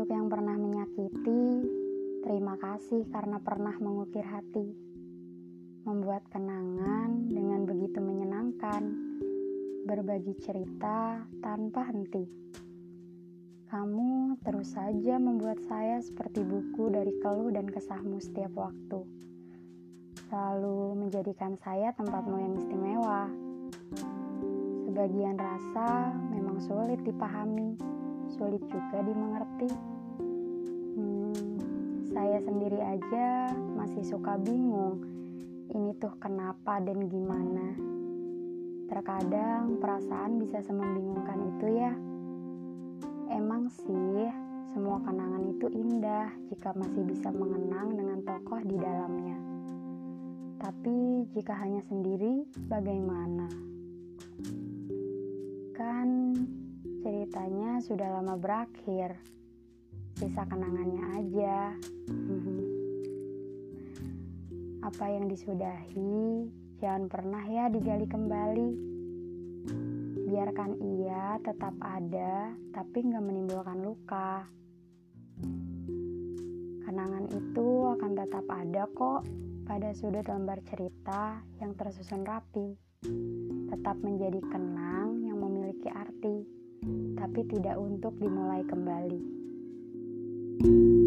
Untuk yang pernah menyakiti, terima kasih karena pernah mengukir hati, membuat kenangan dengan begitu menyenangkan, berbagi cerita tanpa henti. Kamu terus saja membuat saya seperti buku dari keluh dan kesahmu setiap waktu. Selalu menjadikan saya tempatmu yang istimewa. Sebagian rasa memang sulit dipahami, sulit juga dimengerti. Hmm, saya sendiri aja masih suka bingung. Ini tuh kenapa dan gimana? Terkadang perasaan bisa semembingungkan itu ya. Emang sih, semua kenangan itu indah jika masih bisa mengenang dengan tokoh di dalamnya. Tapi jika hanya sendiri, bagaimana? Ceritanya sudah lama berakhir. Sisa kenangannya aja. Apa yang disudahi, jangan pernah ya digali kembali biarkan ia tetap ada, tapi nggak menimbulkan luka. Kenangan itu akan tetap ada kok pada sudut lembar cerita yang tersusun rapi. Tetap menjadi kenang yang memiliki arti, tapi tidak untuk dimulai kembali. thank you